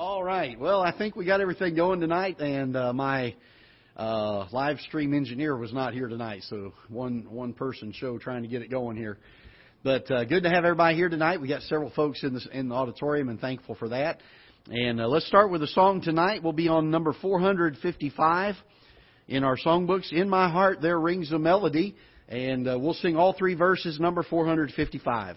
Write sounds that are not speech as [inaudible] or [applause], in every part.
All right. Well, I think we got everything going tonight, and uh, my uh, live stream engineer was not here tonight, so one one person show trying to get it going here. But uh, good to have everybody here tonight. We got several folks in the in the auditorium, and thankful for that. And uh, let's start with a song tonight. We'll be on number 455 in our songbooks. In my heart there rings a melody, and uh, we'll sing all three verses. Number 455.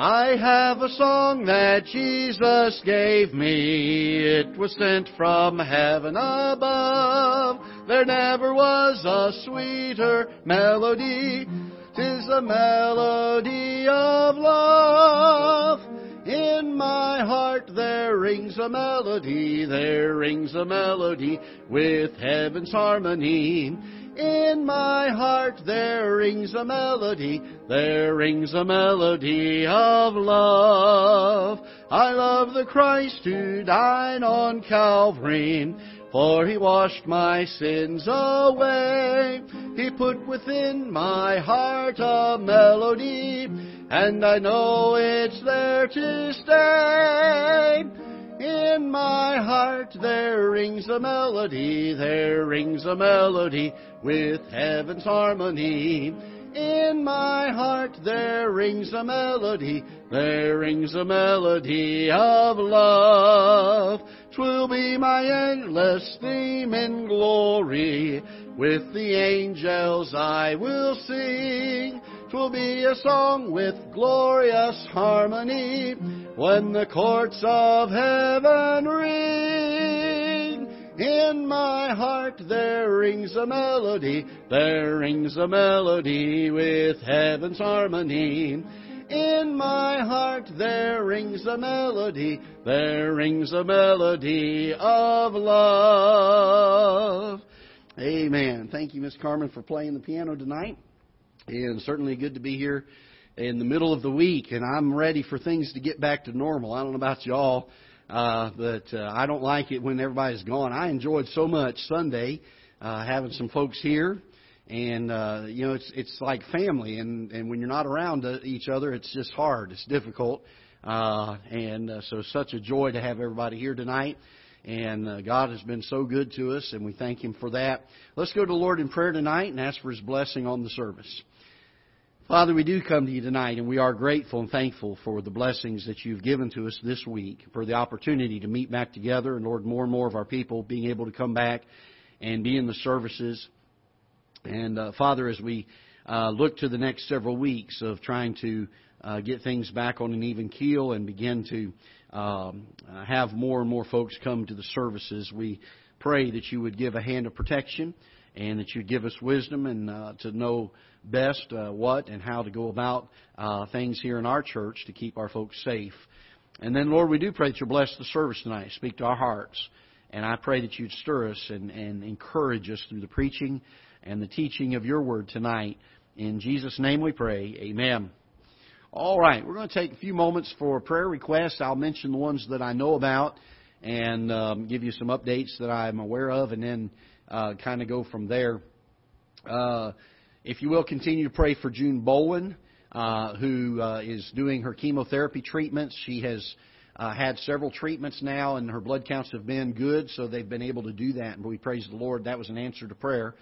I have a song that Jesus gave me. It was sent from heaven above. There never was a sweeter melody. Tis the melody of love. In my heart there rings a melody, there rings a melody with heaven's harmony. In my heart there rings a melody, there rings a melody of love. I love the Christ who died on Calvary, for he washed my sins away. He put within my heart a melody, and I know it's there to stay. Heart there rings a melody, there rings a melody with heaven's harmony. In my heart there rings a melody, there rings a melody of love. Twill be my endless theme in glory, with the angels I will sing. Twill be a song with glorious harmony when the courts of heaven ring. In my heart there rings a melody, there rings a melody with heaven's harmony. In my heart there rings a melody, there rings a melody of love. Amen. Thank you, Miss Carmen, for playing the piano tonight. And certainly good to be here in the middle of the week, and I'm ready for things to get back to normal. I don't know about y'all, uh, but uh, I don't like it when everybody's gone. I enjoyed so much Sunday uh, having some folks here, and uh, you know it's it's like family, and and when you're not around uh, each other, it's just hard. It's difficult, uh, and uh, so such a joy to have everybody here tonight. And uh, God has been so good to us, and we thank Him for that. Let's go to the Lord in prayer tonight and ask for His blessing on the service. Father, we do come to you tonight, and we are grateful and thankful for the blessings that you've given to us this week, for the opportunity to meet back together, and Lord, more and more of our people being able to come back and be in the services. And uh, Father, as we uh, look to the next several weeks of trying to uh, get things back on an even keel and begin to um, have more and more folks come to the services, we pray that you would give a hand of protection and that you'd give us wisdom and uh, to know best uh, what and how to go about uh, things here in our church to keep our folks safe. And then, Lord, we do pray that you'll bless the service tonight, speak to our hearts. And I pray that you'd stir us and, and encourage us through the preaching and the teaching of your word tonight. In Jesus' name we pray. Amen. All right, we're going to take a few moments for prayer requests. I'll mention the ones that I know about and um, give you some updates that I'm aware of, and then uh, kind of go from there. Uh, if you will, continue to pray for June Bowen, uh, who uh, is doing her chemotherapy treatments. She has uh, had several treatments now, and her blood counts have been good, so they've been able to do that. And we praise the Lord. That was an answer to prayer.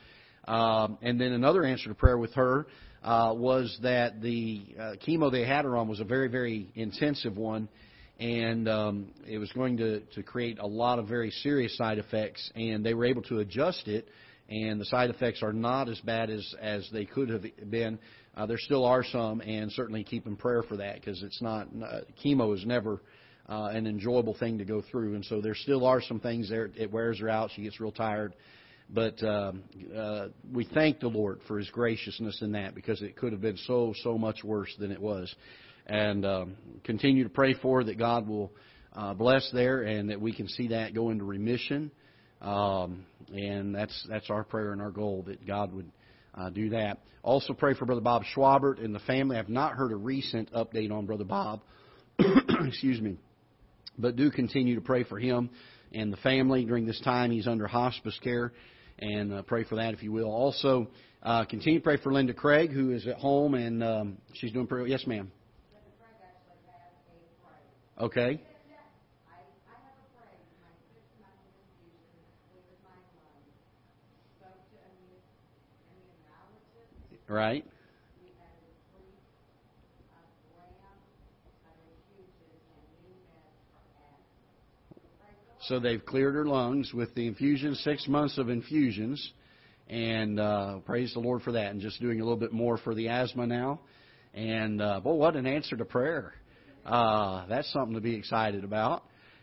Um, and then another answer to prayer with her uh, was that the uh, chemo they had her on was a very, very intensive one, and um, it was going to, to create a lot of very serious side effects. And they were able to adjust it and the side effects are not as bad as as they could have been. Uh, there still are some, and certainly keep in prayer for that because it's not uh, chemo is never uh, an enjoyable thing to go through, and so there still are some things there. It wears her out; she gets real tired. But um, uh, we thank the Lord for His graciousness in that because it could have been so so much worse than it was, and um, continue to pray for that God will uh, bless there and that we can see that go into remission. Um, and that's that's our prayer and our goal that God would uh, do that. Also pray for Brother Bob Schwabert and the family. I've not heard a recent update on Brother Bob. [coughs] Excuse me. But do continue to pray for him and the family during this time. He's under hospice care, and uh, pray for that if you will. Also, uh, continue to pray for Linda Craig, who is at home and um, she's doing pretty. Yes, ma'am. Okay. Right. So they've cleared her lungs with the infusion, six months of infusions, and uh, praise the Lord for that. And just doing a little bit more for the asthma now. And uh, boy, what an answer to prayer! Uh, that's something to be excited about.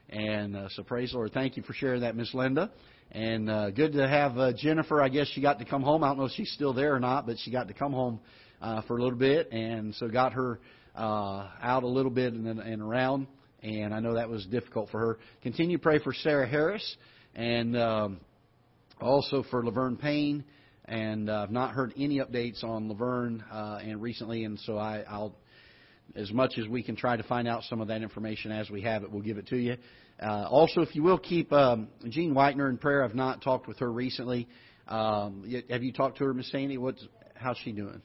And uh, so praise the Lord. Thank you for sharing that, Miss Linda. And uh, good to have uh, Jennifer. I guess she got to come home. I don't know if she's still there or not, but she got to come home uh, for a little bit, and so got her uh, out a little bit and, and around. And I know that was difficult for her. Continue to pray for Sarah Harris and um, also for Laverne Payne. And uh, I've not heard any updates on Laverne uh, and recently, and so I, I'll as much as we can try to find out some of that information as we have it, we'll give it to you. Uh, also, if you will keep um, Jean Whitener in prayer. I've not talked with her recently. Um, have you talked to her, Miss Sandy? What's how's she doing?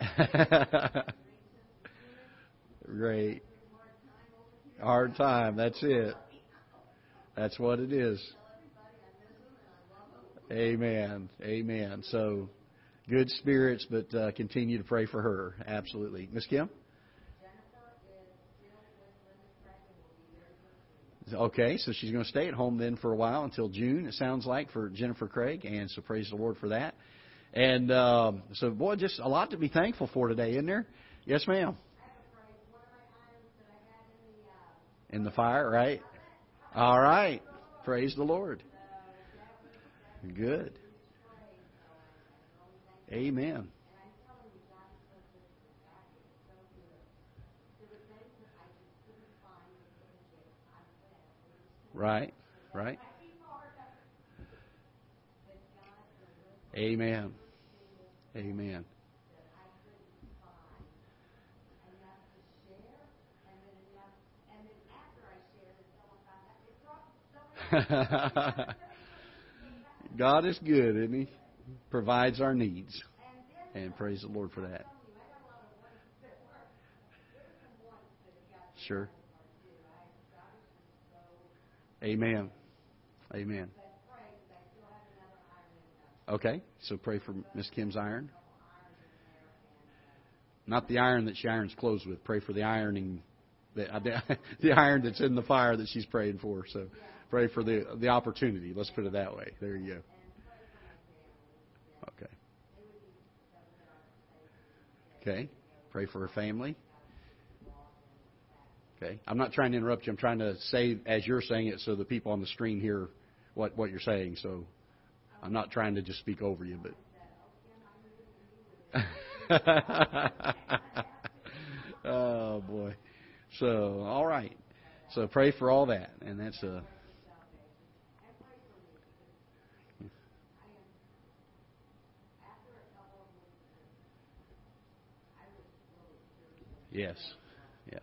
[laughs] Great. Hard time. That's it. That's what it is. Amen. Amen. So, good spirits, but uh, continue to pray for her. Absolutely. Miss Kim? Okay, so she's going to stay at home then for a while until June, it sounds like, for Jennifer Craig, and so praise the Lord for that. And um, so, boy, just a lot to be thankful for today, isn't there? Yes, ma'am. In the fire, right? All right. Praise the Lord. Good. Amen. Right, right. Amen. Amen. [laughs] God is good, isn't He? Provides our needs. And praise the Lord for that. Sure. Amen. Amen. Okay, so pray for Miss Kim's iron. Not the iron that she irons clothes with. Pray for the ironing, [laughs] the, the iron that's in the fire that she's praying for. So pray for the the opportunity. Let's put it that way. There you go. Okay. Okay. Pray for her family. Okay. I'm not trying to interrupt you. I'm trying to say as you're saying it so the people on the screen hear what what you're saying. So I'm not trying to just speak over you, but. [laughs] oh boy. So all right. So pray for all that, and that's a. Yes. Yeah.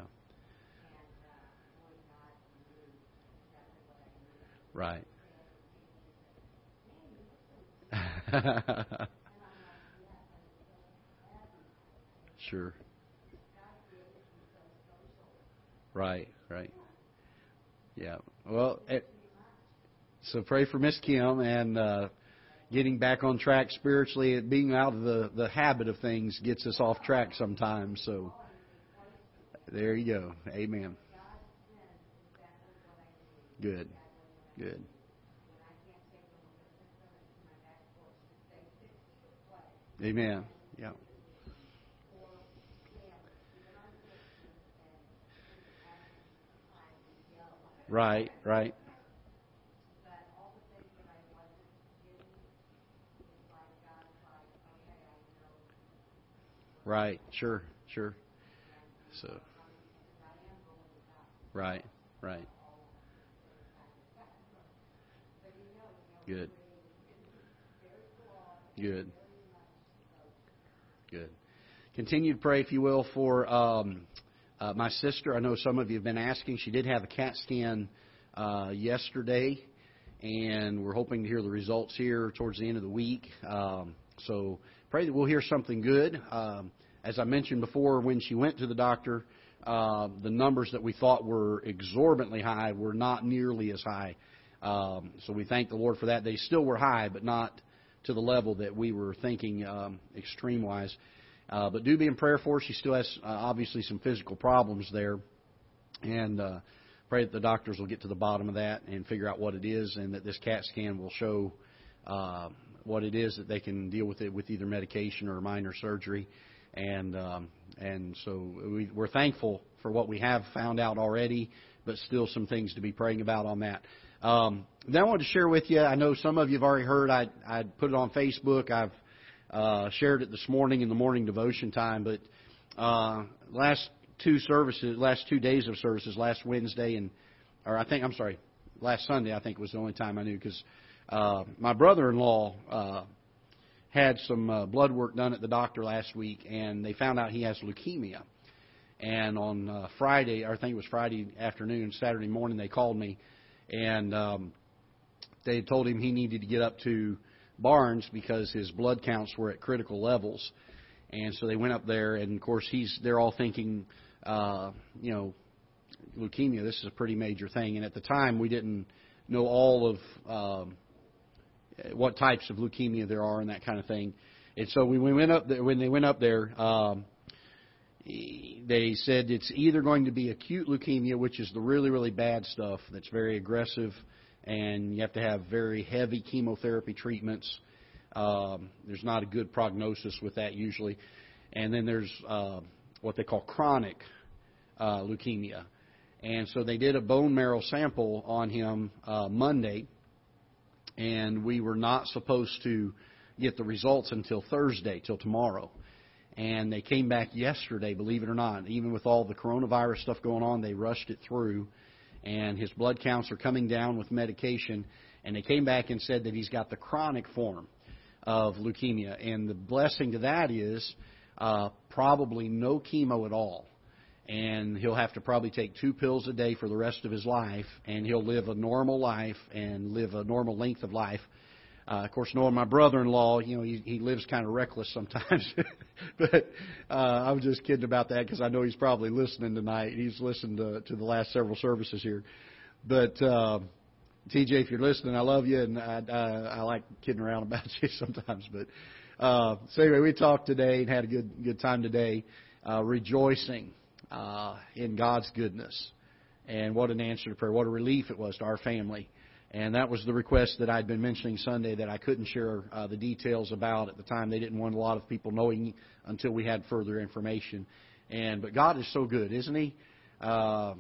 Right. [laughs] sure. Right, right. Yeah. Well, it, so pray for Miss Kim and uh, getting back on track spiritually. Being out of the the habit of things gets us off track sometimes. So there you go. Amen. Good. Good. Amen. Yeah. Right, right. Right, sure, sure. So, right, right. Good. Good. Good. Continue to pray, if you will, for um, uh, my sister. I know some of you have been asking. She did have a CAT scan uh, yesterday, and we're hoping to hear the results here towards the end of the week. Um, so pray that we'll hear something good. Um, as I mentioned before, when she went to the doctor, uh, the numbers that we thought were exorbitantly high were not nearly as high. Um, so we thank the Lord for that. They still were high, but not to the level that we were thinking um, extreme wise. Uh, but do be in prayer for her. She still has uh, obviously some physical problems there, and uh, pray that the doctors will get to the bottom of that and figure out what it is, and that this CAT scan will show uh, what it is that they can deal with it with either medication or minor surgery. And um, and so we, we're thankful for what we have found out already, but still some things to be praying about on that. Um, then I wanted to share with you. I know some of you have already heard. I I put it on Facebook. I've uh, shared it this morning in the morning devotion time. But uh, last two services, last two days of services, last Wednesday and, or I think I'm sorry, last Sunday I think was the only time I knew because uh, my brother-in-law uh, had some uh, blood work done at the doctor last week, and they found out he has leukemia. And on uh, Friday, or I think it was Friday afternoon, Saturday morning, they called me, and um, they told him he needed to get up to Barnes because his blood counts were at critical levels. And so they went up there, and of course he's they're all thinking, uh, you know, leukemia. This is a pretty major thing. And at the time, we didn't know all of um, what types of leukemia there are and that kind of thing. And so when we went up there, when they went up there, um, they said it's either going to be acute leukemia, which is the really really bad stuff that's very aggressive and you have to have very heavy chemotherapy treatments. Um, there's not a good prognosis with that usually. And then there's uh, what they call chronic uh, leukemia. And so they did a bone marrow sample on him uh, Monday, and we were not supposed to get the results until Thursday, till tomorrow. And they came back yesterday, believe it or not. Even with all the coronavirus stuff going on, they rushed it through and his blood counts are coming down with medication. And they came back and said that he's got the chronic form of leukemia. And the blessing to that is uh, probably no chemo at all. And he'll have to probably take two pills a day for the rest of his life, and he'll live a normal life and live a normal length of life uh, of course, knowing my brother-in-law, you know, he, he lives kind of reckless sometimes. [laughs] but uh, I was just kidding about that because I know he's probably listening tonight. He's listened to, to the last several services here. But uh, TJ, if you're listening, I love you, and I, I, I like kidding around about [laughs] you sometimes. But uh, so anyway, we talked today and had a good good time today, uh, rejoicing uh, in God's goodness, and what an answer to prayer, what a relief it was to our family and that was the request that I'd been mentioning Sunday that I couldn't share uh, the details about at the time. They didn't want a lot of people knowing until we had further information. And but God is so good, isn't He? Uh,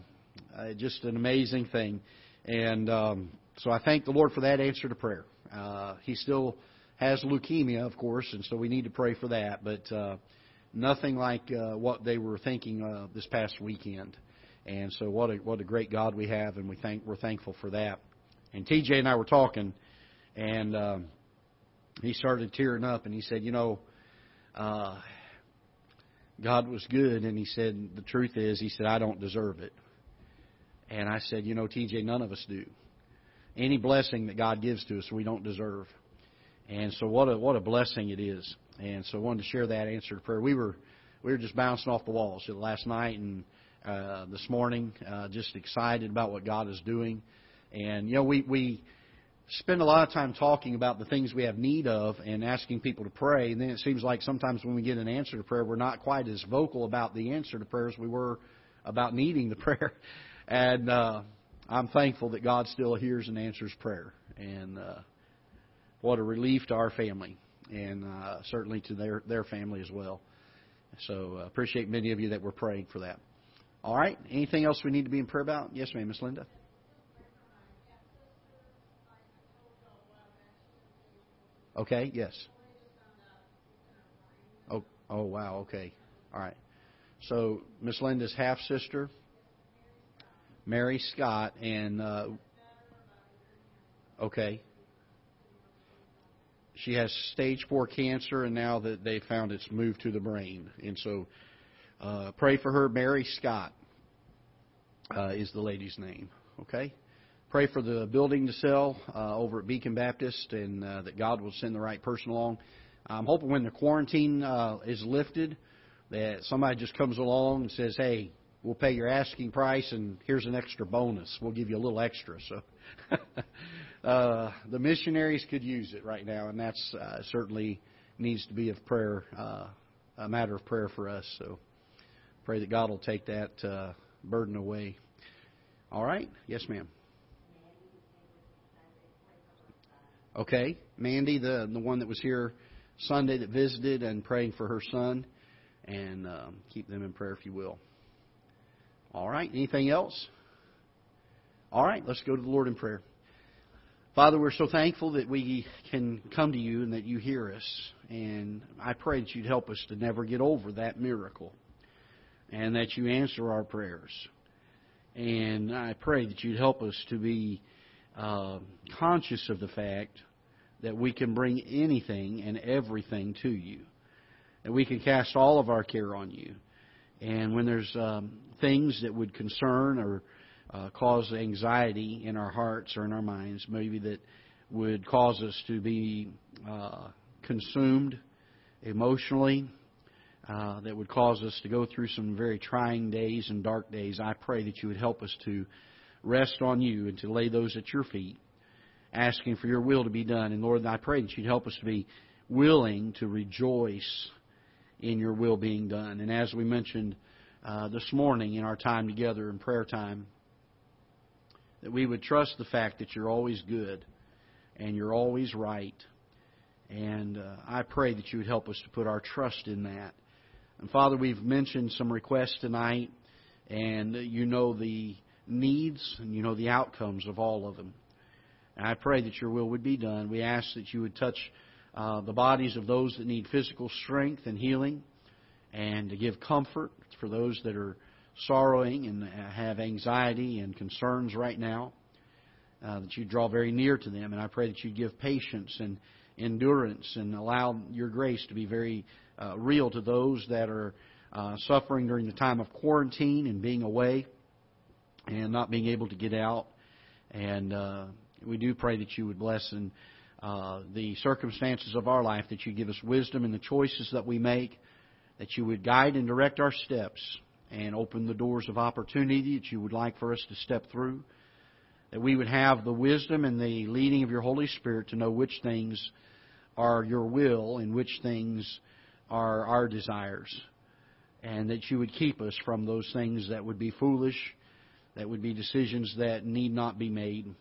uh, just an amazing thing. And um, so I thank the Lord for that answer to prayer. Uh, he still has leukemia, of course, and so we need to pray for that. But uh, nothing like uh, what they were thinking uh, this past weekend. And so what a what a great God we have, and we thank we're thankful for that. And TJ and I were talking, and um, he started tearing up, and he said, "You know, uh, God was good." And he said, "The truth is," he said, "I don't deserve it." And I said, "You know, TJ, none of us do. Any blessing that God gives to us, we don't deserve." And so, what a what a blessing it is. And so, I wanted to share that answer to prayer. We were we were just bouncing off the walls last night and uh, this morning, uh, just excited about what God is doing. And, you know, we, we spend a lot of time talking about the things we have need of and asking people to pray. And then it seems like sometimes when we get an answer to prayer, we're not quite as vocal about the answer to prayer as we were about needing the [laughs] prayer. And uh, I'm thankful that God still hears and answers prayer. And uh, what a relief to our family and uh, certainly to their, their family as well. So uh, appreciate many of you that were praying for that. All right. Anything else we need to be in prayer about? Yes, ma'am, Miss Linda. Okay, yes. Oh, oh wow, okay. All right. So Miss Linda's half sister, Mary Scott, and uh, okay, she has stage four cancer, and now that they found it's moved to the brain, and so uh, pray for her. Mary Scott uh, is the lady's name. Okay pray for the building to sell uh, over at Beacon Baptist and uh, that God will send the right person along. I'm hoping when the quarantine uh, is lifted that somebody just comes along and says, hey, we'll pay your asking price, and here's an extra bonus. We'll give you a little extra. So [laughs] uh, the missionaries could use it right now, and that's uh, certainly needs to be of prayer, uh, a matter of prayer for us. So pray that God will take that uh, burden away. All right? Yes, ma'am. Okay, Mandy, the the one that was here Sunday that visited and praying for her son, and um, keep them in prayer if you will. All right, anything else? All right, let's go to the Lord in prayer. Father, we're so thankful that we can come to you and that you hear us. And I pray that you'd help us to never get over that miracle and that you answer our prayers. And I pray that you'd help us to be uh, conscious of the fact that we can bring anything and everything to you. That we can cast all of our care on you. And when there's um, things that would concern or uh, cause anxiety in our hearts or in our minds, maybe that would cause us to be uh, consumed emotionally, uh, that would cause us to go through some very trying days and dark days. I pray that you would help us to rest on you and to lay those at your feet, asking for your will to be done. And Lord, I pray that you'd help us to be willing to rejoice in your will being done. And as we mentioned uh, this morning in our time together in prayer time, that we would trust the fact that you're always good and you're always right. And uh, I pray that you would help us to put our trust in that. And Father, we've mentioned some requests tonight, and you know the needs and you know the outcomes of all of them. And I pray that your will would be done. We ask that you would touch uh, the bodies of those that need physical strength and healing, and to give comfort for those that are sorrowing and have anxiety and concerns right now, uh, that you draw very near to them. And I pray that you give patience and endurance and allow your grace to be very uh, real to those that are uh, suffering during the time of quarantine and being away and not being able to get out. And uh, we do pray that you would bless in uh, the circumstances of our life, that you give us wisdom in the choices that we make, that you would guide and direct our steps and open the doors of opportunity that you would like for us to step through. That we would have the wisdom and the leading of your Holy Spirit to know which things are your will and which things are our desires. And that you would keep us from those things that would be foolish, that would be decisions that need not be made,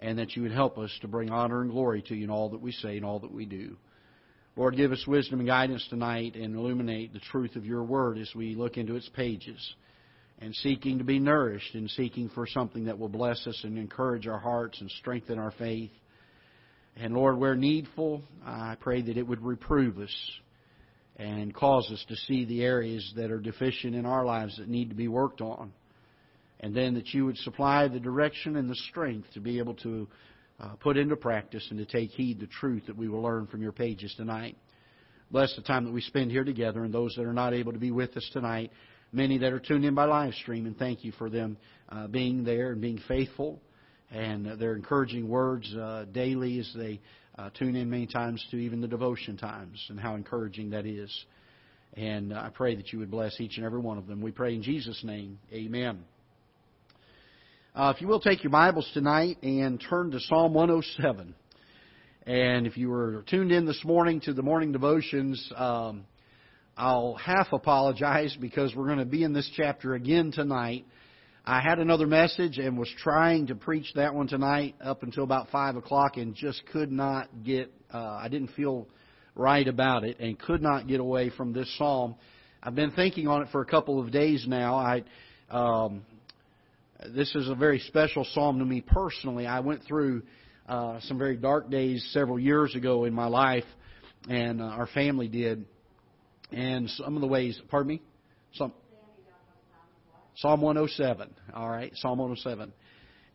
and that you would help us to bring honor and glory to you in all that we say and all that we do. Lord, give us wisdom and guidance tonight and illuminate the truth of your word as we look into its pages and seeking to be nourished and seeking for something that will bless us and encourage our hearts and strengthen our faith. And Lord, where needful, I pray that it would reprove us and cause us to see the areas that are deficient in our lives that need to be worked on. And then that you would supply the direction and the strength to be able to uh, put into practice and to take heed the truth that we will learn from your pages tonight. Bless the time that we spend here together and those that are not able to be with us tonight, many that are tuned in by live stream, and thank you for them uh, being there and being faithful and uh, their encouraging words uh, daily as they uh, tune in many times to even the devotion times and how encouraging that is. And I pray that you would bless each and every one of them. We pray in Jesus' name. Amen. Uh, if you will take your Bibles tonight and turn to Psalm 107. And if you were tuned in this morning to the morning devotions, um, I'll half apologize because we're going to be in this chapter again tonight. I had another message and was trying to preach that one tonight up until about 5 o'clock and just could not get, uh, I didn't feel right about it and could not get away from this psalm. I've been thinking on it for a couple of days now. I, um, this is a very special psalm to me personally. I went through uh, some very dark days several years ago in my life, and uh, our family did. And some of the ways, pardon me, some Psalm 107. All right, Psalm 107.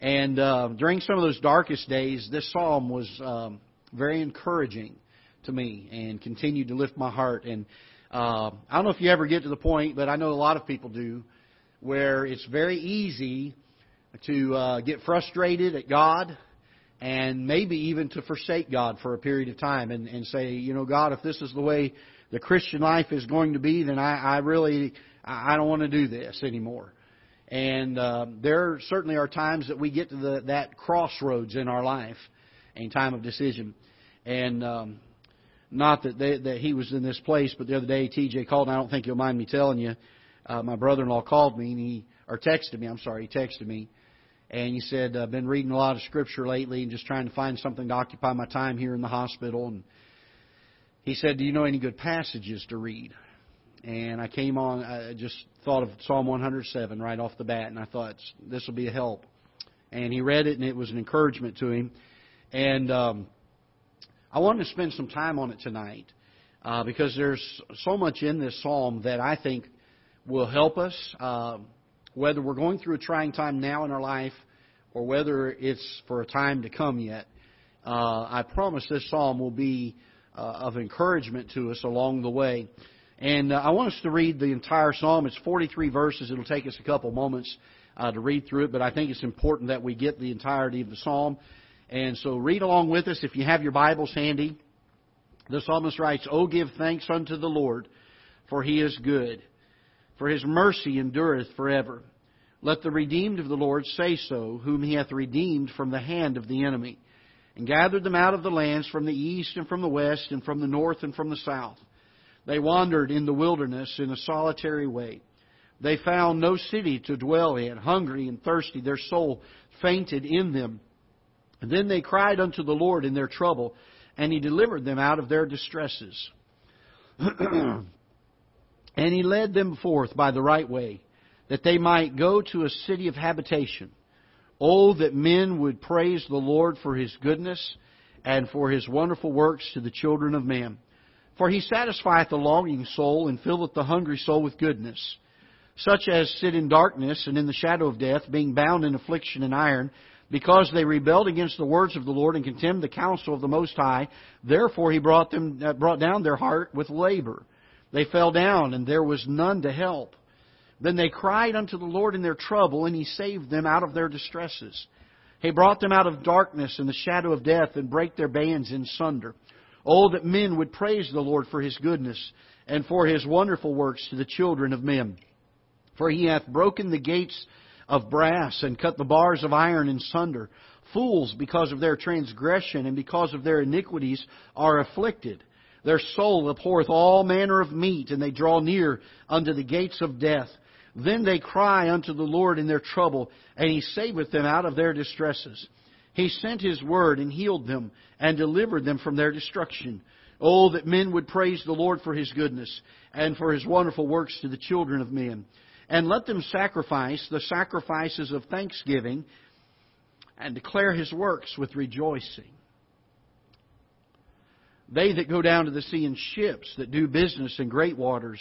And uh, during some of those darkest days, this psalm was um, very encouraging to me and continued to lift my heart. And uh, I don't know if you ever get to the point, but I know a lot of people do, where it's very easy to uh, get frustrated at God and maybe even to forsake God for a period of time and, and say, you know, God, if this is the way the Christian life is going to be, then I, I really I don't want to do this anymore. And uh, there certainly are times that we get to the, that crossroads in our life, a time of decision. And um, not that they, that he was in this place, but the other day TJ called. And I don't think you'll mind me telling you. Uh, my brother-in-law called me and he or texted me. I'm sorry, he texted me, and he said I've been reading a lot of scripture lately and just trying to find something to occupy my time here in the hospital. And he said, "Do you know any good passages to read?" And I came on. I just thought of Psalm 107 right off the bat, and I thought this will be a help. And he read it, and it was an encouragement to him. And um, I wanted to spend some time on it tonight uh, because there's so much in this psalm that I think will help us, uh, whether we're going through a trying time now in our life or whether it's for a time to come yet. Uh, I promise this psalm will be uh, of encouragement to us along the way. And uh, I want us to read the entire psalm. It's 43 verses. It'll take us a couple moments uh, to read through it, but I think it's important that we get the entirety of the psalm. And so read along with us if you have your Bibles handy. The psalmist writes, Oh, give thanks unto the Lord, for he is good, for his mercy endureth forever. Let the redeemed of the Lord say so, whom he hath redeemed from the hand of the enemy, and gathered them out of the lands from the east and from the west, and from the north and from the south. They wandered in the wilderness in a solitary way. They found no city to dwell in. Hungry and thirsty, their soul fainted in them. And then they cried unto the Lord in their trouble, and He delivered them out of their distresses. [clears throat] and He led them forth by the right way, that they might go to a city of habitation. Oh, that men would praise the Lord for His goodness and for His wonderful works to the children of men. For He satisfieth the longing soul and filleth the hungry soul with goodness. Such as sit in darkness and in the shadow of death, being bound in affliction and iron, because they rebelled against the words of the Lord and contemned the counsel of the Most High. Therefore he brought them uh, brought down their heart with labor. They fell down, and there was none to help. Then they cried unto the Lord in their trouble, and he saved them out of their distresses. He brought them out of darkness and the shadow of death, and brake their bands in sunder. Oh, that men would praise the Lord for his goodness, and for his wonderful works to the children of men. For he hath broken the gates of brass and cut the bars of iron in sunder. Fools, because of their transgression and because of their iniquities, are afflicted. Their soul abhorreth all manner of meat, and they draw near unto the gates of death. Then they cry unto the Lord in their trouble, and He saveth them out of their distresses. He sent His word and healed them, and delivered them from their destruction. Oh, that men would praise the Lord for His goodness, and for His wonderful works to the children of men and let them sacrifice the sacrifices of thanksgiving and declare his works with rejoicing. They that go down to the sea in ships, that do business in great waters,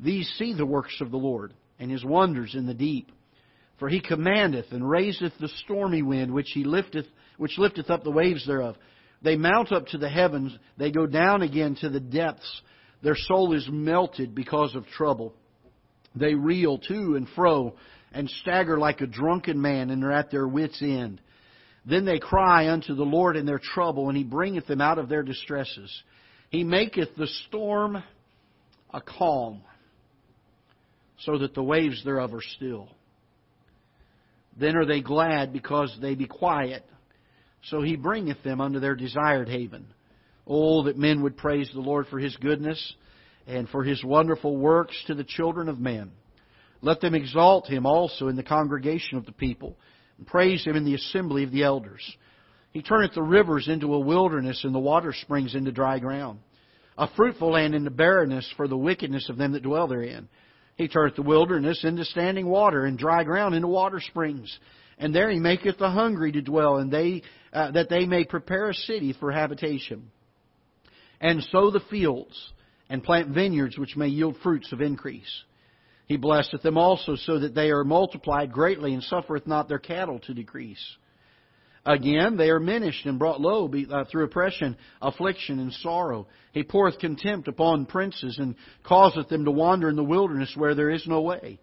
these see the works of the Lord, and his wonders in the deep. For he commandeth and raiseth the stormy wind, which he lifteth, which lifteth up the waves thereof. They mount up to the heavens, they go down again to the depths. Their soul is melted because of trouble. They reel to and fro and stagger like a drunken man and are at their wits' end. Then they cry unto the Lord in their trouble, and He bringeth them out of their distresses. He maketh the storm a calm, so that the waves thereof are still. Then are they glad because they be quiet, so He bringeth them unto their desired haven. Oh, that men would praise the Lord for His goodness and for his wonderful works to the children of men. Let them exalt him also in the congregation of the people, and praise him in the assembly of the elders. He turneth the rivers into a wilderness, and the water springs into dry ground. A fruitful land into barrenness for the wickedness of them that dwell therein. He turneth the wilderness into standing water, and dry ground into water springs. And there he maketh the hungry to dwell, and they uh, that they may prepare a city for habitation. And sow the fields and plant vineyards which may yield fruits of increase. He blesseth them also so that they are multiplied greatly and suffereth not their cattle to decrease. Again, they are minished and brought low uh, through oppression, affliction, and sorrow. He poureth contempt upon princes and causeth them to wander in the wilderness where there is no way.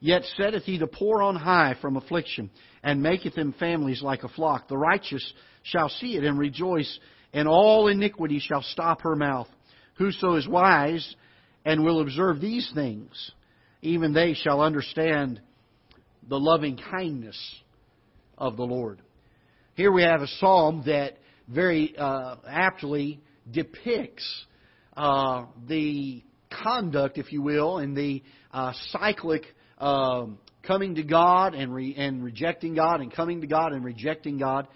Yet setteth he the poor on high from affliction, and maketh them families like a flock. The righteous shall see it and rejoice, and all iniquity shall stop her mouth. Whoso is wise and will observe these things, even they shall understand the loving kindness of the Lord. Here we have a psalm that very uh, aptly depicts uh, the conduct, if you will, and the uh, cyclic um, coming to God and, re- and rejecting God and coming to God and rejecting God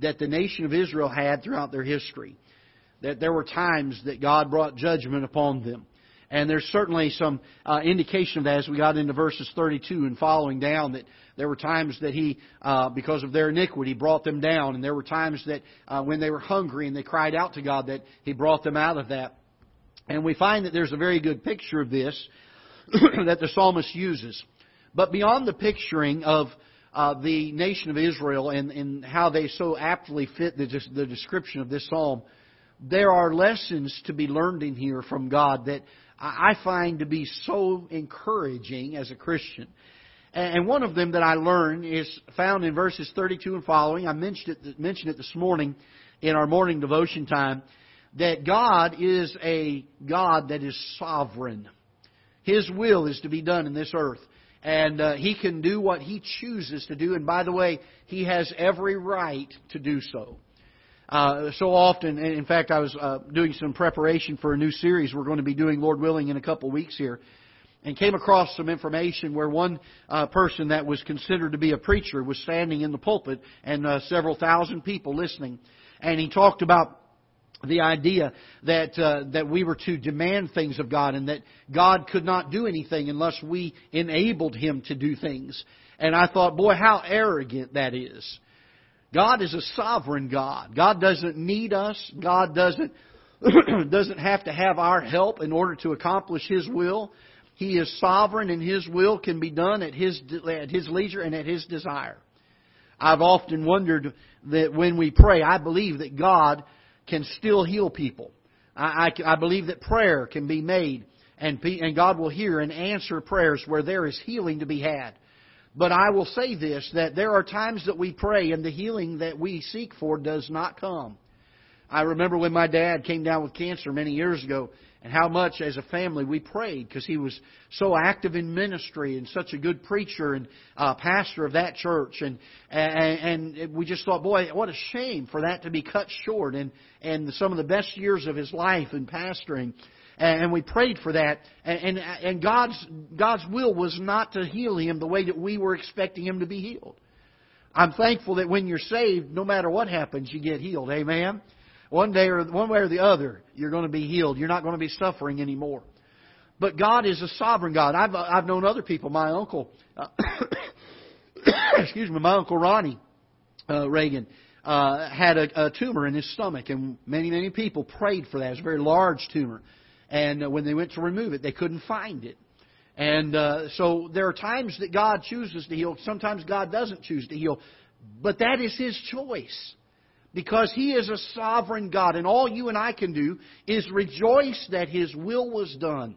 that the nation of Israel had throughout their history. That there were times that God brought judgment upon them. And there's certainly some uh, indication of that as we got into verses 32 and following down that there were times that He, uh, because of their iniquity, brought them down. And there were times that uh, when they were hungry and they cried out to God that He brought them out of that. And we find that there's a very good picture of this [clears throat] that the psalmist uses. But beyond the picturing of uh, the nation of Israel and, and how they so aptly fit the, the description of this psalm, there are lessons to be learned in here from God that I find to be so encouraging as a Christian. And one of them that I learned is found in verses 32 and following. I mentioned it, mentioned it this morning in our morning devotion time that God is a God that is sovereign. His will is to be done in this earth. And uh, He can do what He chooses to do. And by the way, He has every right to do so. Uh, so often, in fact, I was uh, doing some preparation for a new series we're going to be doing, Lord willing, in a couple weeks here, and came across some information where one uh, person that was considered to be a preacher was standing in the pulpit and uh, several thousand people listening, and he talked about the idea that uh, that we were to demand things of God and that God could not do anything unless we enabled Him to do things. And I thought, boy, how arrogant that is. God is a sovereign God. God doesn't need us. God doesn't [clears throat] doesn't have to have our help in order to accomplish His will. He is sovereign, and His will can be done at His at His leisure and at His desire. I've often wondered that when we pray, I believe that God can still heal people. I, I, I believe that prayer can be made, and, and God will hear and answer prayers where there is healing to be had. But I will say this that there are times that we pray and the healing that we seek for does not come. I remember when my dad came down with cancer many years ago, and how much as a family we prayed because he was so active in ministry and such a good preacher and uh, pastor of that church and, and and we just thought boy what a shame for that to be cut short and and some of the best years of his life in pastoring and we prayed for that and and, and God's God's will was not to heal him the way that we were expecting him to be healed I'm thankful that when you're saved no matter what happens you get healed amen one day or one way or the other, you're going to be healed. You're not going to be suffering anymore. But God is a sovereign God. I've I've known other people. My uncle, uh, [coughs] excuse me, my uncle Ronnie uh, Reagan uh, had a, a tumor in his stomach, and many many people prayed for that. It's a very large tumor, and when they went to remove it, they couldn't find it. And uh, so there are times that God chooses to heal. Sometimes God doesn't choose to heal, but that is His choice because He is a sovereign God, and all you and I can do is rejoice that His will was done.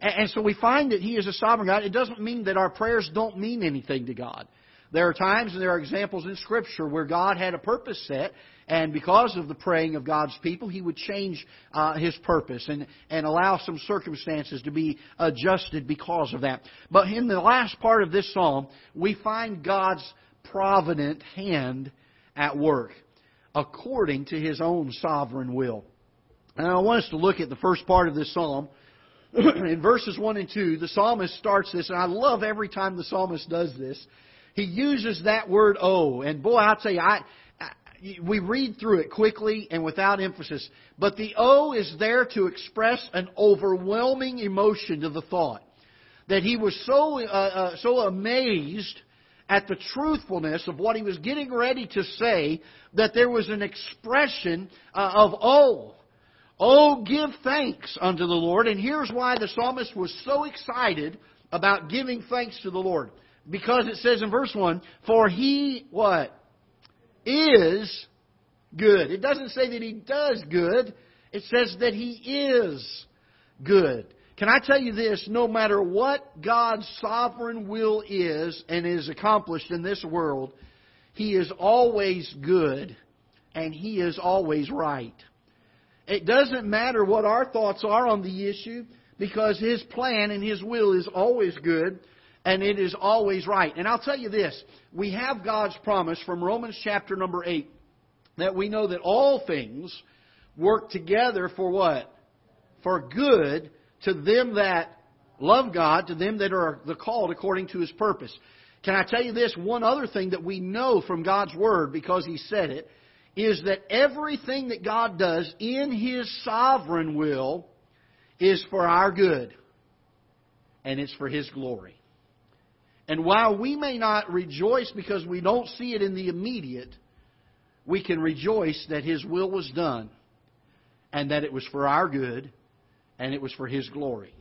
And so we find that He is a sovereign God. It doesn't mean that our prayers don't mean anything to God. There are times and there are examples in Scripture where God had a purpose set, and because of the praying of God's people, He would change uh, His purpose and, and allow some circumstances to be adjusted because of that. But in the last part of this psalm, we find God's provident hand at work according to his own sovereign will. And I want us to look at the first part of this psalm. [clears throat] In verses 1 and 2, the psalmist starts this, and I love every time the psalmist does this. He uses that word oh, and boy, I'll tell you, I, I we read through it quickly and without emphasis, but the O is there to express an overwhelming emotion to the thought that he was so uh, uh, so amazed at the truthfulness of what he was getting ready to say that there was an expression uh, of oh. Oh, give thanks unto the Lord. And here's why the psalmist was so excited about giving thanks to the Lord. Because it says in verse 1, For he, what? Is good. It doesn't say that he does good. It says that he is good. Can I tell you this? No matter what God's sovereign will is and is accomplished in this world, He is always good and He is always right. It doesn't matter what our thoughts are on the issue because His plan and His will is always good and it is always right. And I'll tell you this we have God's promise from Romans chapter number 8 that we know that all things work together for what? For good to them that love God, to them that are the called according to His purpose. Can I tell you this? One other thing that we know from God's Word, because He said it, is that everything that God does in His sovereign will is for our good. And it's for His glory. And while we may not rejoice because we don't see it in the immediate, we can rejoice that His will was done and that it was for our good and it was for His glory.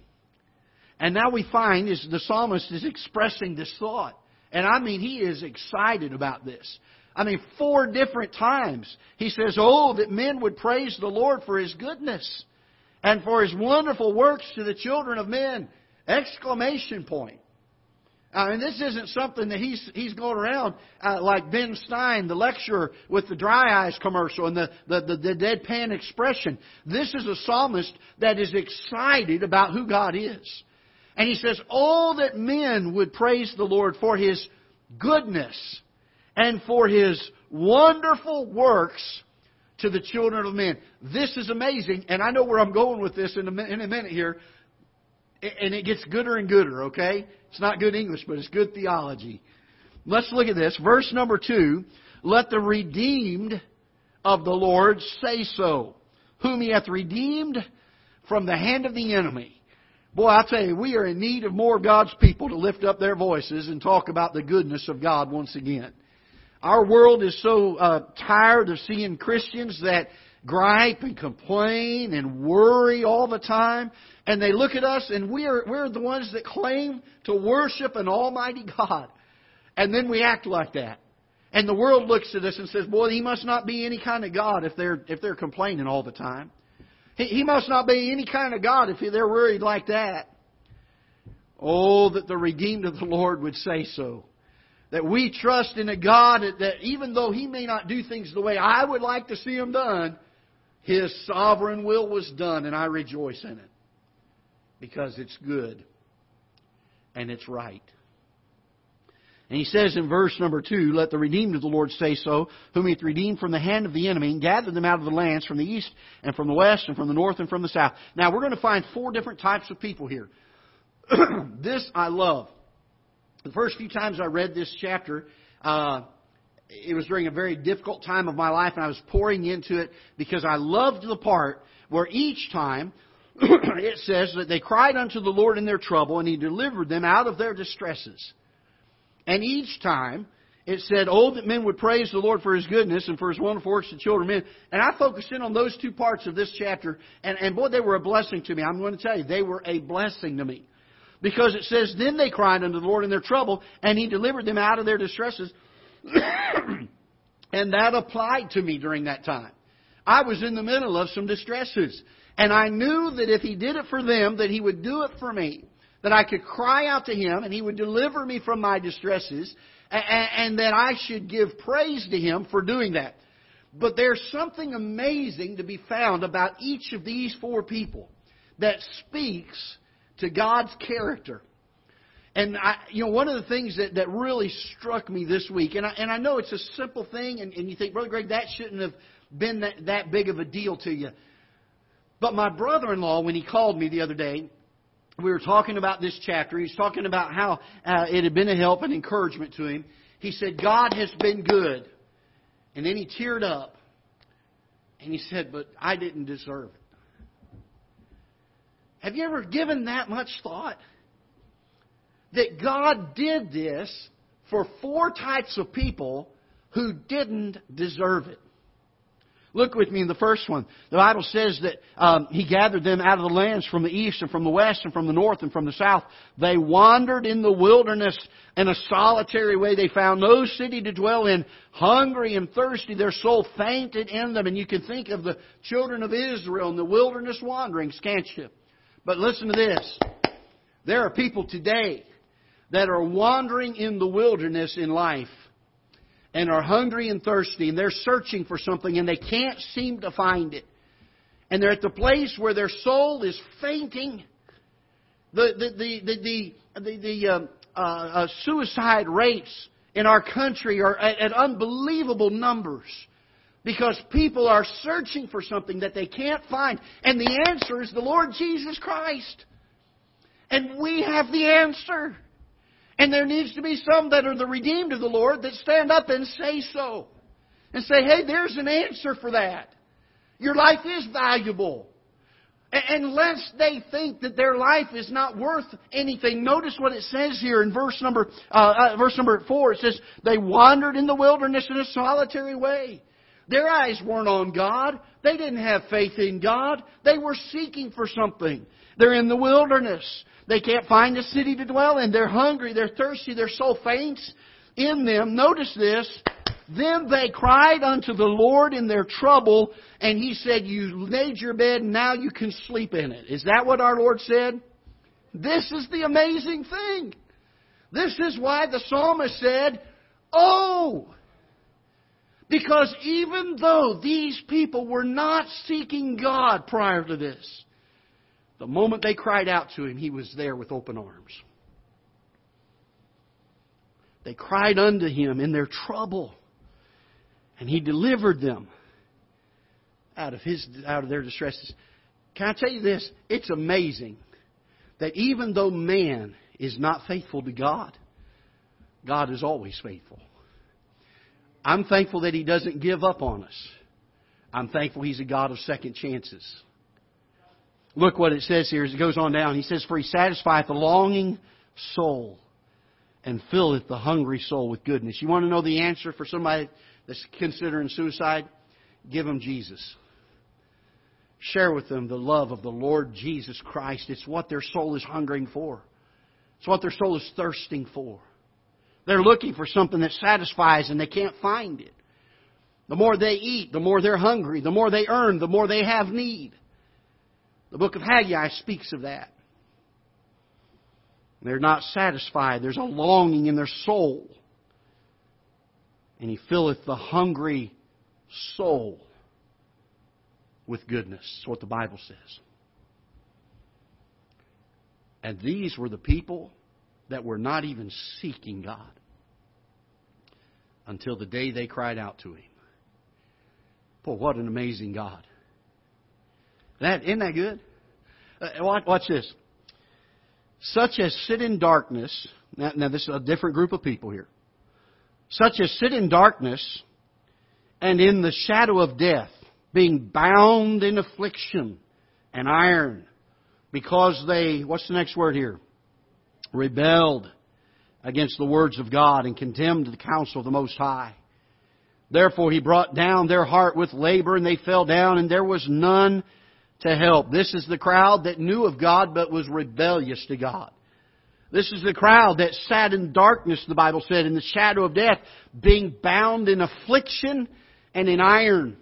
And now we find is the psalmist is expressing this thought. And I mean, he is excited about this. I mean, four different times he says, Oh, that men would praise the Lord for His goodness and for His wonderful works to the children of men. Exclamation point. Mean, this isn't something that he's he's going around uh, like Ben Stein, the lecturer with the dry eyes commercial and the, the, the, the deadpan expression. This is a psalmist that is excited about who God is. And he says, Oh, that men would praise the Lord for His goodness and for His wonderful works to the children of men. This is amazing, and I know where I'm going with this in a, in a minute here and it gets gooder and gooder, okay? It's not good English, but it's good theology. Let's look at this. Verse number two. Let the redeemed of the Lord say so, whom he hath redeemed from the hand of the enemy. Boy, I tell you, we are in need of more of God's people to lift up their voices and talk about the goodness of God once again. Our world is so uh, tired of seeing Christians that gripe and complain and worry all the time. And they look at us and we're, we're the ones that claim to worship an almighty God. And then we act like that. And the world looks at us and says, boy, he must not be any kind of God if they're, if they're complaining all the time. He, he must not be any kind of God if they're worried like that. Oh, that the redeemed of the Lord would say so. That we trust in a God that, that even though He may not do things the way I would like to see them done, his sovereign will was done, and I rejoice in it because it's good and it's right. And he says in verse number two, Let the redeemed of the Lord say so, whom he hath redeemed from the hand of the enemy, and gathered them out of the lands from the east and from the west and from the north and from the south. Now we're going to find four different types of people here. [clears throat] this I love. The first few times I read this chapter, uh, it was during a very difficult time of my life, and I was pouring into it because I loved the part where each time [clears throat] it says that they cried unto the Lord in their trouble, and He delivered them out of their distresses. And each time it said, Oh, that men would praise the Lord for His goodness and for His wonderful works to children men. And I focused in on those two parts of this chapter, and, and boy, they were a blessing to me. I'm going to tell you, they were a blessing to me. Because it says, Then they cried unto the Lord in their trouble, and He delivered them out of their distresses. [coughs] and that applied to me during that time. I was in the middle of some distresses. And I knew that if He did it for them, that He would do it for me. That I could cry out to Him and He would deliver me from my distresses. And that I should give praise to Him for doing that. But there's something amazing to be found about each of these four people that speaks to God's character. And I, you know, one of the things that, that really struck me this week, and I, and I know it's a simple thing, and, and you think, Brother Greg, that shouldn't have been that, that big of a deal to you. But my brother in law, when he called me the other day, we were talking about this chapter. He was talking about how uh, it had been a help and encouragement to him. He said, God has been good. And then he teared up. And he said, But I didn't deserve it. Have you ever given that much thought? That God did this for four types of people who didn't deserve it. Look with me in the first one. The Bible says that um, He gathered them out of the lands from the east and from the west and from the north and from the south. They wandered in the wilderness in a solitary way. They found no city to dwell in. Hungry and thirsty, their soul fainted in them. And you can think of the children of Israel in the wilderness wanderings, can't you? But listen to this. There are people today that are wandering in the wilderness in life and are hungry and thirsty and they're searching for something and they can't seem to find it. And they're at the place where their soul is fainting. The, the, the, the, the, the, um, uh, uh, suicide rates in our country are at unbelievable numbers because people are searching for something that they can't find. And the answer is the Lord Jesus Christ. And we have the answer. And there needs to be some that are the redeemed of the Lord that stand up and say so. And say, hey, there's an answer for that. Your life is valuable. Unless they think that their life is not worth anything. Notice what it says here in verse number, uh, uh, verse number four. It says, they wandered in the wilderness in a solitary way. Their eyes weren't on God. They didn't have faith in God. They were seeking for something. They're in the wilderness. They can't find a city to dwell in. They're hungry. They're thirsty. Their soul faints in them. Notice this. Then they cried unto the Lord in their trouble, and He said, You made your bed, now you can sleep in it. Is that what our Lord said? This is the amazing thing. This is why the psalmist said, Oh! Because even though these people were not seeking God prior to this, the moment they cried out to Him, He was there with open arms. They cried unto Him in their trouble. And he delivered them out of his out of their distresses. Can I tell you this? It's amazing that even though man is not faithful to God, God is always faithful. I'm thankful that he doesn't give up on us. I'm thankful he's a God of second chances. Look what it says here as it goes on down. He says, For he satisfieth the longing soul and filleth the hungry soul with goodness. You want to know the answer for somebody that's considering suicide, give them Jesus. Share with them the love of the Lord Jesus Christ. It's what their soul is hungering for. It's what their soul is thirsting for. They're looking for something that satisfies and they can't find it. The more they eat, the more they're hungry. The more they earn, the more they have need. The book of Haggai speaks of that. They're not satisfied. There's a longing in their soul and he filleth the hungry soul with goodness. That's what the Bible says. And these were the people that were not even seeking God until the day they cried out to Him. Boy, what an amazing God. That, isn't that good? Uh, watch, this. Such as sit in darkness. Now, now, this is a different group of people here such as sit in darkness and in the shadow of death, being bound in affliction and iron, because they, what's the next word here? Rebelled against the words of God and condemned the counsel of the Most High. Therefore he brought down their heart with labor and they fell down and there was none to help. This is the crowd that knew of God but was rebellious to God. This is the crowd that sat in darkness, the Bible said, in the shadow of death, being bound in affliction and in iron.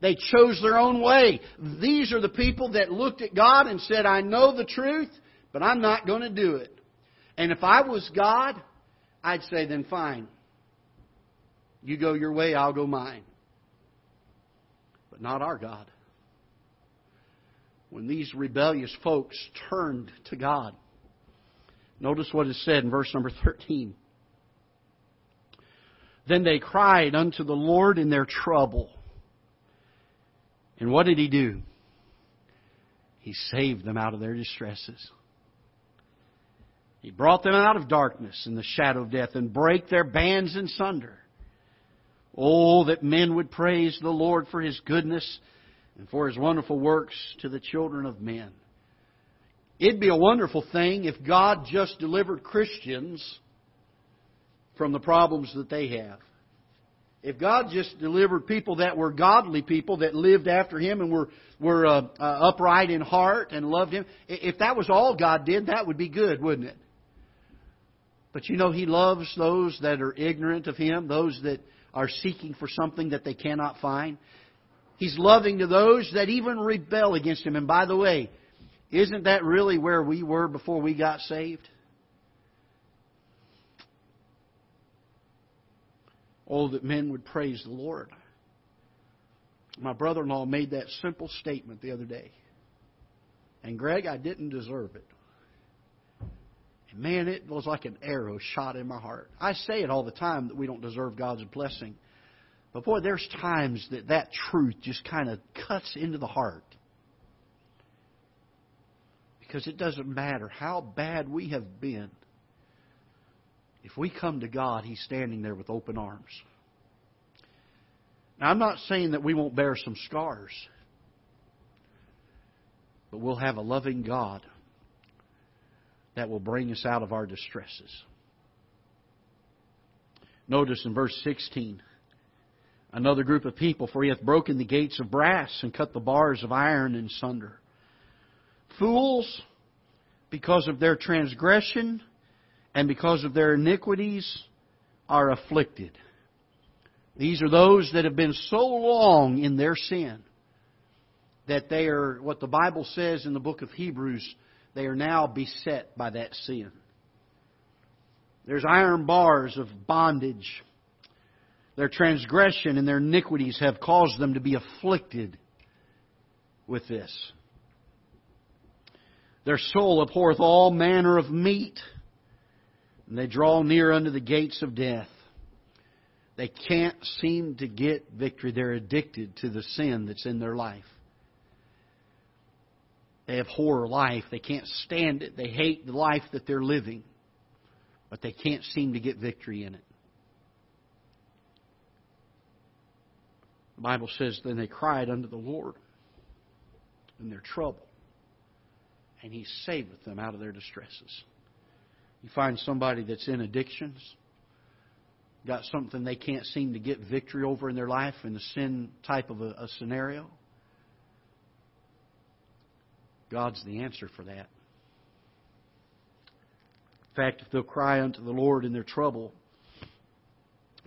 They chose their own way. These are the people that looked at God and said, I know the truth, but I'm not going to do it. And if I was God, I'd say, then fine. You go your way, I'll go mine. But not our God. When these rebellious folks turned to God, Notice what is said in verse number 13. Then they cried unto the Lord in their trouble. And what did He do? He saved them out of their distresses. He brought them out of darkness and the shadow of death and break their bands in sunder. Oh, that men would praise the Lord for His goodness and for His wonderful works to the children of men. It'd be a wonderful thing if God just delivered Christians from the problems that they have. If God just delivered people that were godly people that lived after Him and were were uh, uh, upright in heart and loved Him, if that was all God did, that would be good, wouldn't it? But you know, He loves those that are ignorant of Him, those that are seeking for something that they cannot find. He's loving to those that even rebel against Him. And by the way, isn't that really where we were before we got saved? Oh, that men would praise the Lord. My brother in law made that simple statement the other day. And Greg, I didn't deserve it. And man, it was like an arrow shot in my heart. I say it all the time that we don't deserve God's blessing. But boy, there's times that that truth just kind of cuts into the heart. Because it doesn't matter how bad we have been. If we come to God, He's standing there with open arms. Now, I'm not saying that we won't bear some scars, but we'll have a loving God that will bring us out of our distresses. Notice in verse 16 another group of people, for he hath broken the gates of brass and cut the bars of iron in sunder. Fools, because of their transgression and because of their iniquities, are afflicted. These are those that have been so long in their sin that they are, what the Bible says in the book of Hebrews, they are now beset by that sin. There's iron bars of bondage. Their transgression and their iniquities have caused them to be afflicted with this. Their soul abhorreth all manner of meat, and they draw near unto the gates of death. They can't seem to get victory. They're addicted to the sin that's in their life. They abhor life. They can't stand it. They hate the life that they're living. But they can't seem to get victory in it. The Bible says, Then they cried unto the Lord in their trouble, and He saveth them out of their distresses. You find somebody that's in addictions, got something they can't seem to get victory over in their life in the sin type of a, a scenario, God's the answer for that. In fact, if they'll cry unto the Lord in their trouble,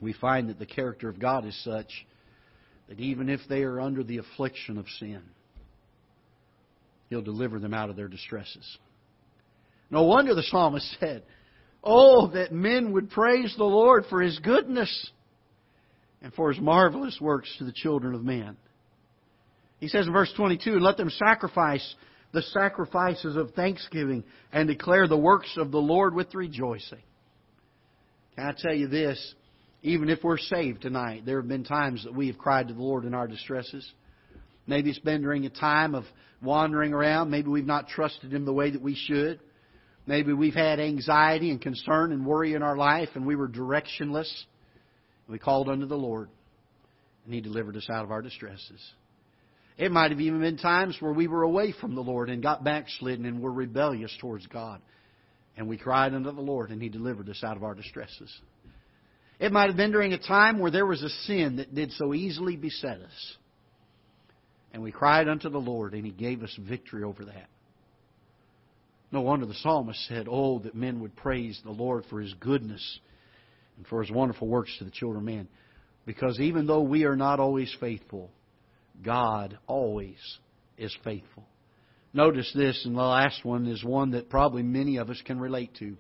we find that the character of God is such that even if they are under the affliction of sin, He'll deliver them out of their distresses. No wonder the psalmist [laughs] said, Oh, that men would praise the Lord for His goodness and for His marvelous works to the children of men. He says in verse 22, And let them sacrifice the sacrifices of thanksgiving and declare the works of the Lord with rejoicing. Can I tell you this? Even if we're saved tonight, there have been times that we have cried to the Lord in our distresses. Maybe it's been during a time of wandering around. Maybe we've not trusted Him the way that we should. Maybe we've had anxiety and concern and worry in our life and we were directionless. We called unto the Lord and He delivered us out of our distresses. It might have even been times where we were away from the Lord and got backslidden and were rebellious towards God. And we cried unto the Lord and He delivered us out of our distresses. It might have been during a time where there was a sin that did so easily beset us. And we cried unto the Lord and He gave us victory over that. No wonder the psalmist said, Oh, that men would praise the Lord for His goodness and for His wonderful works to the children of men. Because even though we are not always faithful, God always is faithful. Notice this, and the last one is one that probably many of us can relate to.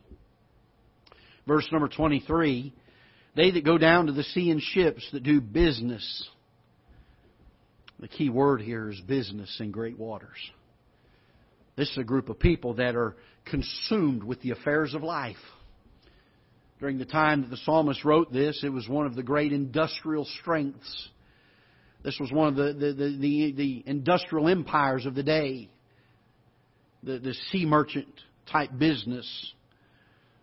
Verse number 23 They that go down to the sea in ships that do business. The key word here is business in great waters. This is a group of people that are consumed with the affairs of life. During the time that the psalmist wrote this, it was one of the great industrial strengths. This was one of the, the, the, the, the industrial empires of the day. The, the sea merchant type business.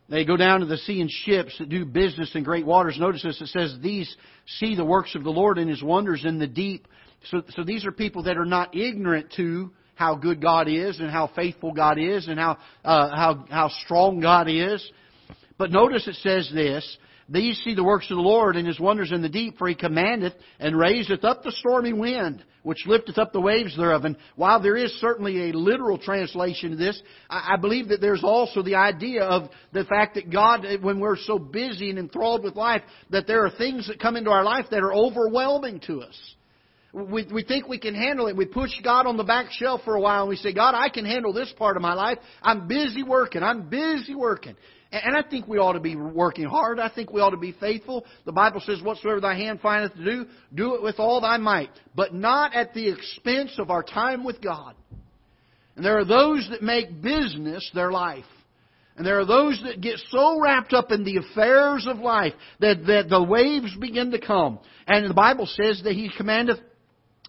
They go down to the sea in ships that do business in great waters. Notice this, it says, These see the works of the Lord and His wonders in the deep. So, so these are people that are not ignorant to how good God is and how faithful God is and how, uh, how, how strong God is. But notice it says this, These see the works of the Lord and His wonders in the deep, for He commandeth and raiseth up the stormy wind, which lifteth up the waves thereof. And while there is certainly a literal translation of this, I believe that there's also the idea of the fact that God, when we're so busy and enthralled with life, that there are things that come into our life that are overwhelming to us. We, we think we can handle it. We push God on the back shelf for a while and we say, God, I can handle this part of my life. I'm busy working. I'm busy working. And I think we ought to be working hard. I think we ought to be faithful. The Bible says, Whatsoever thy hand findeth to do, do it with all thy might, but not at the expense of our time with God. And there are those that make business their life. And there are those that get so wrapped up in the affairs of life that, that the waves begin to come. And the Bible says that He commandeth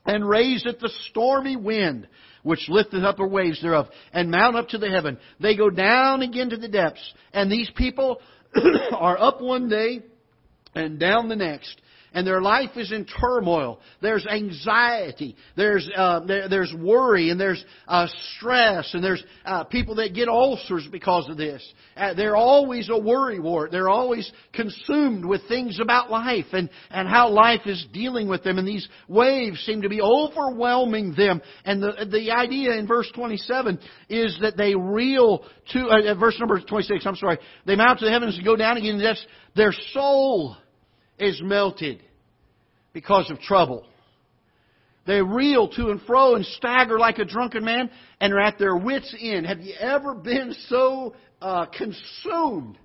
and raiseth the stormy wind, which lifteth up the waves thereof, and mount up to the heaven. They go down again to the depths. And these people [clears throat] are up one day and down the next and their life is in turmoil. There's anxiety. There's uh, there, there's worry, and there's uh, stress, and there's uh, people that get ulcers because of this. Uh, they're always a worry wart. They're always consumed with things about life and and how life is dealing with them. And these waves seem to be overwhelming them. And the the idea in verse 27 is that they reel to uh, verse number 26. I'm sorry. They mount to the heavens and go down again. That's their soul is melted because of trouble. They reel to and fro and stagger like a drunken man and are at their wits' end. Have you ever been so uh, consumed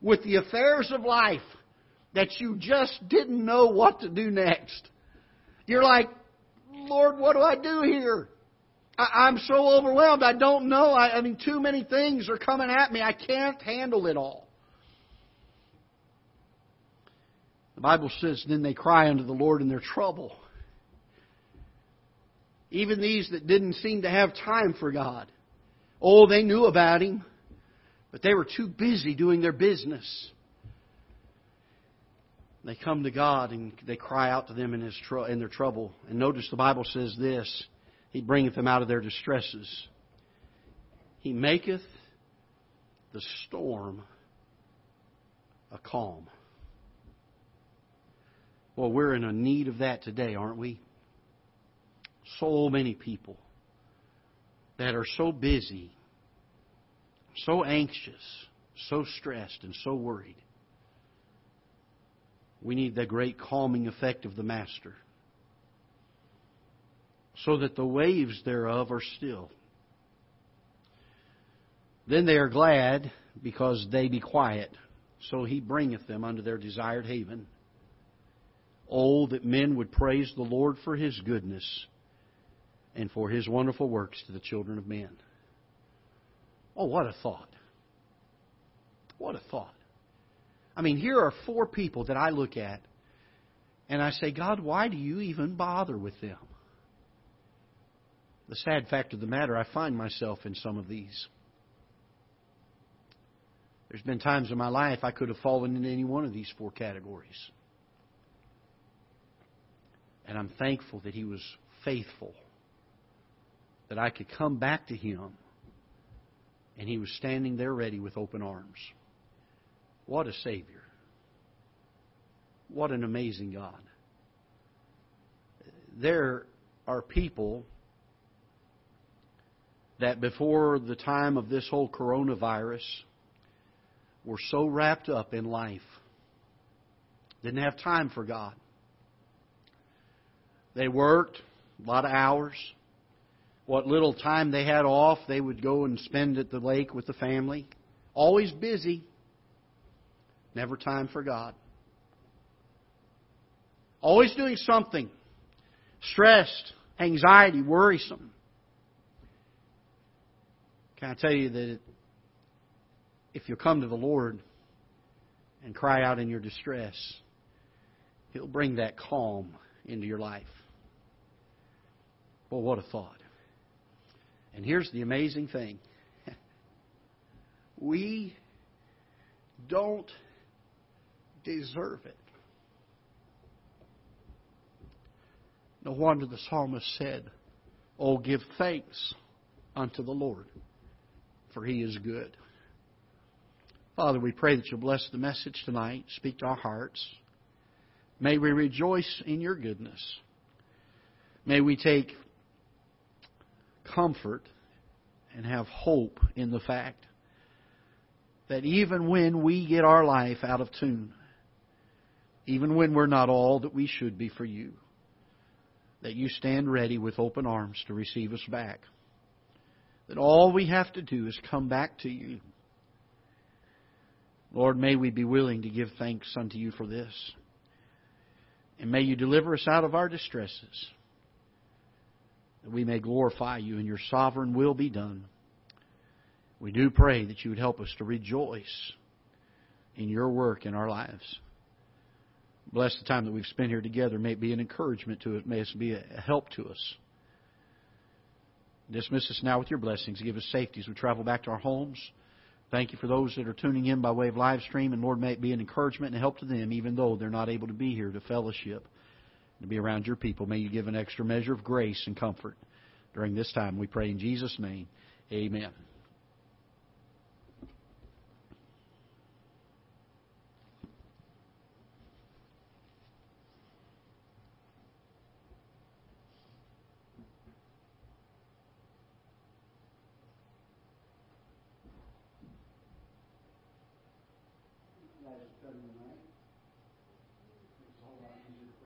with the affairs of life that you just didn't know what to do next? You're like, Lord, what do I do here? I, am so overwhelmed. I don't know. I, I mean, too many things are coming at me. I can't handle it all. The Bible says, then they cry unto the Lord in their trouble. Even these that didn't seem to have time for God. Oh, they knew about Him, but they were too busy doing their business. They come to God and they cry out to them in, his tr- in their trouble. And notice the Bible says this He bringeth them out of their distresses. He maketh the storm a calm. Well, we're in a need of that today, aren't we? So many people that are so busy, so anxious, so stressed, and so worried. We need the great calming effect of the Master so that the waves thereof are still. Then they are glad because they be quiet. So he bringeth them unto their desired haven. Oh, that men would praise the Lord for His goodness and for His wonderful works to the children of men. Oh, what a thought. What a thought. I mean, here are four people that I look at and I say, God, why do you even bother with them? The sad fact of the matter, I find myself in some of these. There's been times in my life I could have fallen in any one of these four categories. And I'm thankful that He was faithful, that I could come back to Him, and He was standing there ready with open arms. What a Savior. What an amazing God. There are people that before the time of this whole coronavirus were so wrapped up in life, didn't have time for God. They worked a lot of hours. What little time they had off, they would go and spend at the lake with the family. Always busy. Never time for God. Always doing something. Stressed, anxiety, worrisome. Can I tell you that if you come to the Lord and cry out in your distress, He'll bring that calm into your life. Well, what a thought. And here's the amazing thing [laughs] we don't deserve it. No wonder the psalmist said, Oh, give thanks unto the Lord, for he is good. Father, we pray that you'll bless the message tonight, speak to our hearts. May we rejoice in your goodness. May we take comfort and have hope in the fact that even when we get our life out of tune, even when we're not all that we should be for you, that you stand ready with open arms to receive us back. That all we have to do is come back to you. Lord, may we be willing to give thanks unto you for this. And may you deliver us out of our distresses that we may glorify you and your sovereign will be done. We do pray that you would help us to rejoice in your work in our lives. Bless the time that we've spent here together. May it be an encouragement to us. May it be a help to us. Dismiss us now with your blessings. Give us safety as we travel back to our homes. Thank you for those that are tuning in by way of live stream, and Lord, may it be an encouragement and help to them, even though they're not able to be here to fellowship, to be around your people. May you give an extra measure of grace and comfort during this time. We pray in Jesus' name. Amen.